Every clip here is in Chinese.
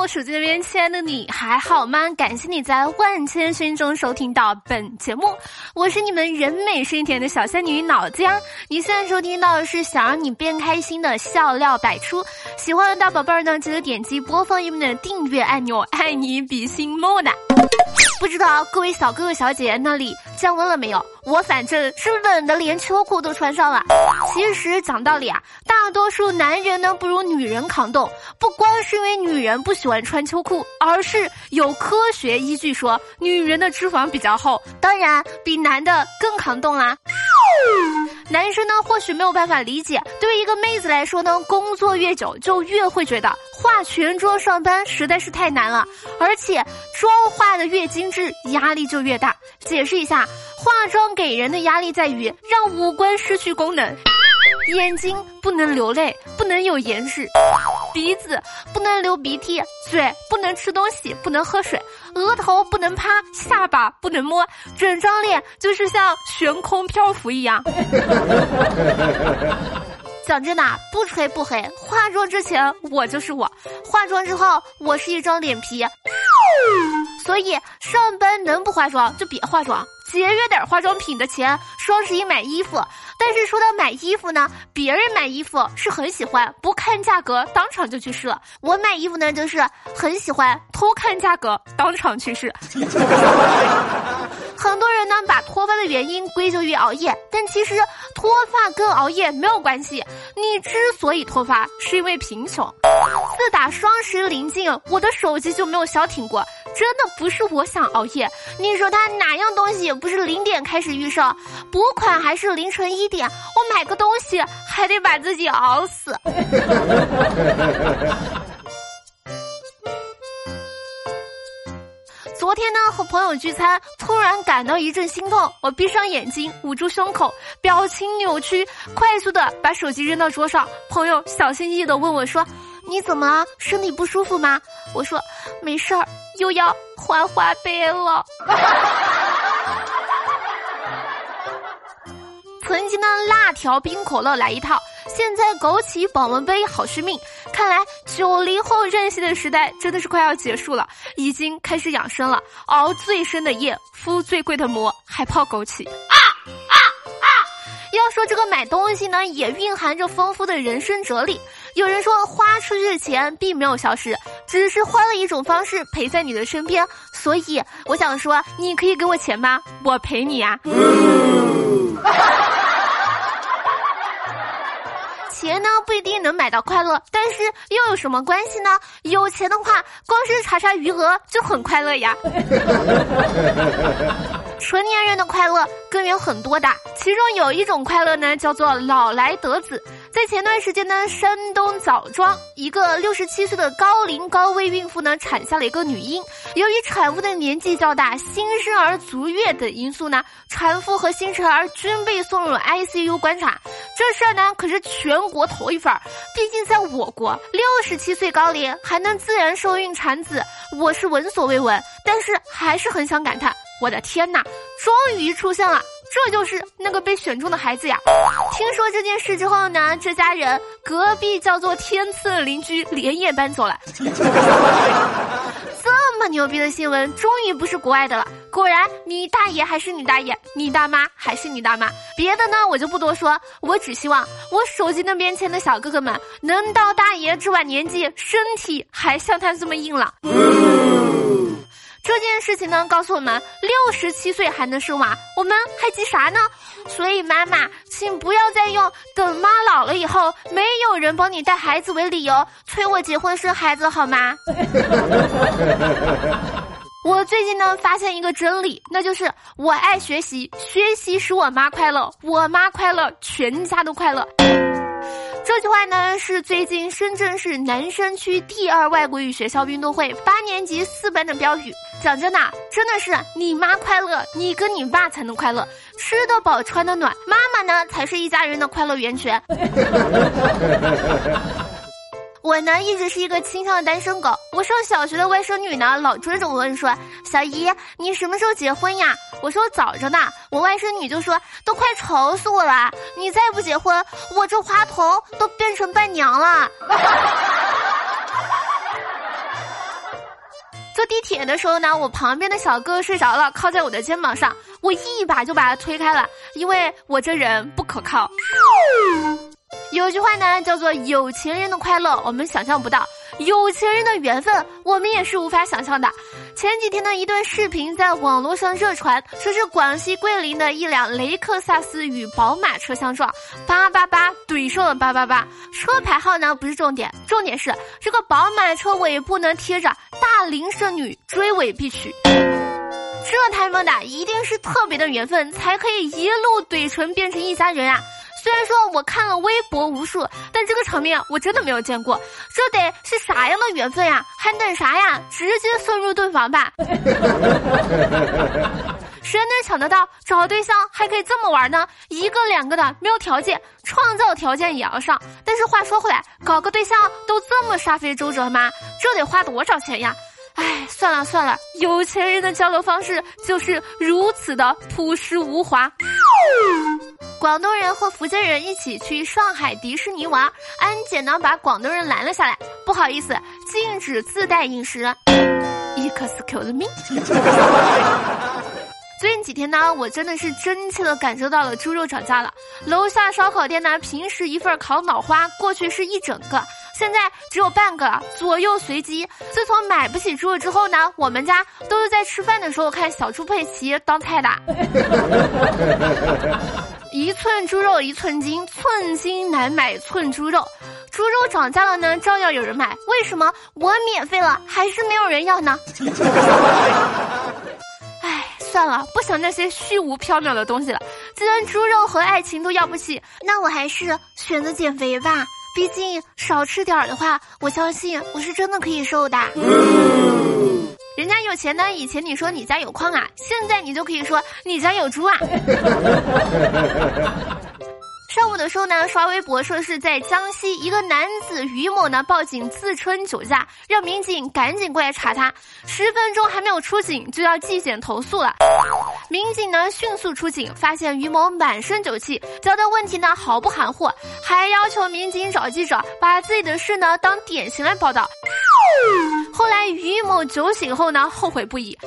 我手机那边，亲爱的你还好吗？感谢你在万千声音中收听到本节目，我是你们人美声甜的小仙女脑浆。你现在收听到的是想让你变开心的笑料百出，喜欢的大宝贝儿呢，记得点击播放页面的订阅按钮，爱你比心么哒。不知道各位小哥哥小姐姐那里降温了没有？我反正是冷的，连秋裤都穿上了。其实讲道理啊，大多数男人呢不如女人抗冻，不光是因为女人不喜欢穿秋裤，而是有科学依据说女人的脂肪比较厚，当然比男的更抗冻啦。男生呢或许没有办法理解，对于一个妹子来说呢，工作越久就越会觉得化全妆上班实在是太难了，而且妆化的越精致，压力就越大。解释一下，化妆给人的压力在于让五官失去功能。眼睛不能流泪，不能有颜值；鼻子不能流鼻涕；嘴不能吃东西，不能喝水；额头不能趴，下巴不能摸，整张脸就是像悬空漂浮一样。讲真的，不吹不黑，化妆之前我就是我，化妆之后我是一张脸皮。所以上班能不化妆就别化妆，节约点化妆品的钱，双十一买衣服。但是说到买衣服呢，别人买衣服是很喜欢不看价格当场就去试了，我买衣服呢就是很喜欢偷看价格当场去试。很多人呢把脱发的原因归咎于熬夜，但其实脱发跟熬夜没有关系。你之所以脱发，是因为贫穷。自打双十临近，我的手机就没有消停过。真的不是我想熬夜，你说他哪样东西不是零点开始预售，补款还是凌晨一点？我买个东西还得把自己熬死。昨天呢，和朋友聚餐，突然感到一阵心痛，我闭上眼睛，捂住胸口，表情扭曲，快速的把手机扔到桌上。朋友小心翼翼的问我说：“你怎么身体不舒服吗？”我说：“没事儿，又要还花呗了。”曾经的辣条冰可乐来一套。现在枸杞保温杯好续命，看来九零后任性的时代真的是快要结束了，已经开始养生了，熬最深的夜，敷最贵的膜，还泡枸杞。啊啊啊！要说这个买东西呢，也蕴含着丰富的人生哲理。有人说花出去的钱并没有消失，只是换了一种方式陪在你的身边。所以我想说，你可以给我钱吗？我陪你啊。钱呢不一定能买到快乐，但是又有什么关系呢？有钱的话，光是查查余额就很快乐呀。成年人的快乐根源很多的，其中有一种快乐呢，叫做老来得子。在前段时间呢，山东枣庄一个六十七岁的高龄高危孕妇呢，产下了一个女婴。由于产妇的年纪较大、新生儿足月等因素呢，产妇和新生儿均被送入 ICU 观察。这事儿呢，可是全国头一份儿。毕竟在我国，六十七岁高龄还能自然受孕产子，我是闻所未闻。但是还是很想感叹，我的天哪，终于出现了！这就是那个被选中的孩子呀！听说这件事之后呢，这家人隔壁叫做天赐的邻居连夜搬走了。这么牛逼的新闻，终于不是国外的了。果然，你大爷还是你大爷，你大妈还是你大妈。别的呢，我就不多说。我只希望我手机那边签的小哥哥们，能到大爷这把年纪，身体还像他这么硬朗。件事情呢，告诉我们六十七岁还能生娃，我们还急啥呢？所以妈妈，请不要再用等妈老了以后没有人帮你带孩子为理由催我结婚生孩子好吗？我最近呢发现一个真理，那就是我爱学习，学习使我妈快乐，我妈快乐，全家都快乐。这句话呢是最近深圳市南山区第二外国语学校运动会八年级四班的标语。讲真的，真的是你妈快乐，你跟你爸才能快乐，吃得饱穿得暖，妈妈呢才是一家人的快乐源泉。我呢一直是一个倾向的单身狗。我上小学的外甥女呢老追着我问说：“小姨，你什么时候结婚呀？”我说：“早着呢。”我外甥女就说：“都快愁死我了！你再不结婚，我这花童都变成伴娘了。”坐地铁的时候呢，我旁边的小哥睡着了，靠在我的肩膀上，我一把就把他推开了，因为我这人不可靠。有句话呢，叫做“有钱人的快乐我们想象不到，有钱人的缘分我们也是无法想象的”。前几天的一段视频在网络上热传，说是广西桂林的一辆雷克萨斯与宝马车相撞，八八八怼上了八八八。车牌号呢不是重点，重点是这个宝马车尾部呢贴着“大龄剩女追尾必娶”。这他妈的一定是特别的缘分，才可以一路怼成变成一家人啊！虽然说我看了微博无数，但这个场面我真的没有见过。这得是啥样的缘分呀？还等啥呀？直接送入洞房吧！谁能想得到找对象还可以这么玩呢？一个两个的没有条件，创造条件也要上。但是话说回来，搞个对象都这么煞费周折吗？这得花多少钱呀？哎，算了算了，有钱人的交流方式就是如此的朴实无华。广东人和福建人一起去上海迪士尼玩，安检呢把广东人拦了下来，不好意思，禁止自带饮食。Excuse me。最近几天呢，我真的是真切的感受到了猪肉涨价了。楼下烧烤店呢，平时一份烤脑花过去是一整个，现在只有半个了，左右随机。自从买不起猪肉之后呢，我们家都是在吃饭的时候看小猪佩奇当菜的。一寸猪肉一寸金，寸金难买寸猪肉。猪肉涨价了呢，照样有人买。为什么我免费了，还是没有人要呢？哎，算了，不想那些虚无缥缈的东西了。既然猪肉和爱情都要不起，那我还是选择减肥吧。毕竟少吃点儿的话，我相信我是真的可以瘦的。人家有钱呢，以前你说你家有矿啊，现在你就可以说你家有猪啊。上午的时候呢，刷微博说是在江西一个男子于某呢报警自称酒驾，让民警赶紧过来查他。十分钟还没有出警，就要纪检投诉了。民警呢迅速出警，发现于某满身酒气，交代问题呢毫不含糊，还要求民警找记者把自己的事呢当典型来报道。后来于某酒醒后呢后悔不已。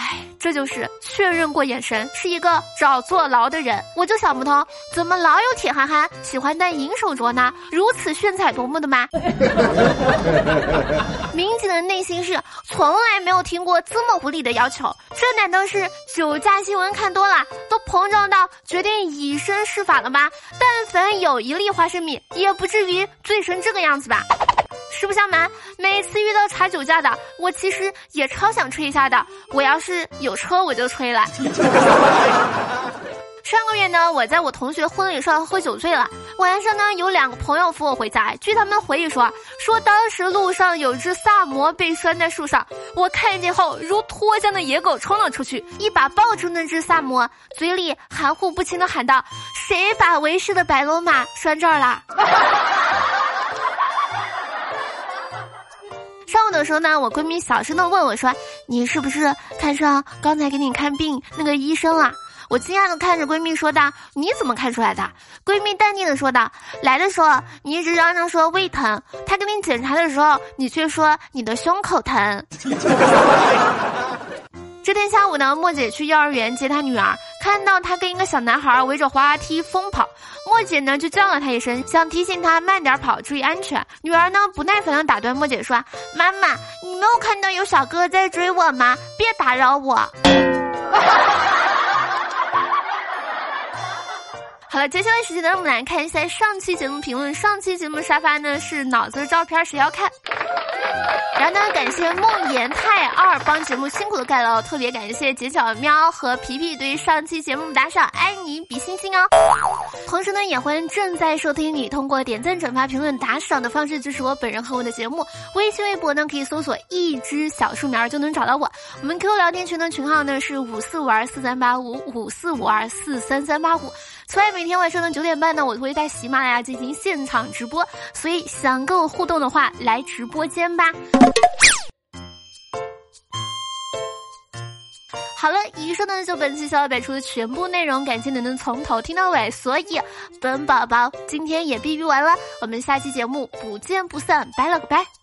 哎，这就是确认过眼神，是一个找坐牢的人。我就想不通，怎么老有铁憨憨喜欢戴银手镯呢？如此炫彩夺目的吗？民警的内心是从来没有听过这么无理的要求，这难道是酒驾新闻看多了，都膨胀到决定以身试法了吗？但凡有一粒花生米，也不至于醉成这个样子吧？实不相瞒，每次遇到查酒驾的，我其实也超想吹一下的。我要是有车，我就吹了。上个月呢，我在我同学婚礼上喝酒醉了，晚上呢有两个朋友扶我回家。据他们回忆说，说当时路上有只萨摩被拴在树上，我看见后如脱缰的野狗冲了出去，一把抱住那只萨摩，嘴里含糊不清的喊道：“谁把为师的白龙马拴这儿了？” 的时候呢，我闺蜜小声的问我说：“你是不是看上刚才给你看病那个医生了？”我惊讶的看着闺蜜说道：“你怎么看出来的？”闺蜜淡定的说道：“来的时候你一直嚷嚷说胃疼，他给你检查的时候，你却说你的胸口疼。” 这天下午呢，莫姐去幼儿园接她女儿，看到他跟一个小男孩围着滑滑梯疯跑，莫姐呢就叫了他一声，想提醒他慢点跑，注意安全。女儿呢不耐烦的打断莫姐说：“妈妈，你没有看到有小哥哥在追我吗？别打扰我。”好了，接下来时间呢，我们来看一下上期节目评论。上期节目沙发呢是脑子的照片，谁要看？然后呢，感谢梦言太二帮节目辛苦的盖楼，特别感谢解小喵和皮皮对于上期节目打赏，爱你比心心哦。同时呢，也欢迎正在收听你通过点赞、转发、评论、打赏的方式支持我本人和我的节目。微信、微博呢可以搜索一只小树苗就能找到我。我们 QQ 聊天群的群号呢是五四五二四三八五五四五二四三三八五。此外，每天晚上的九点半呢，我都会在喜马拉雅进行现场直播，所以想跟我互动的话，来直播间吧。好了，以上呢就本期小小百出的全部内容，感谢你能从头听到尾，所以本宝宝今天也必须完了，我们下期节目不见不散，拜了个拜。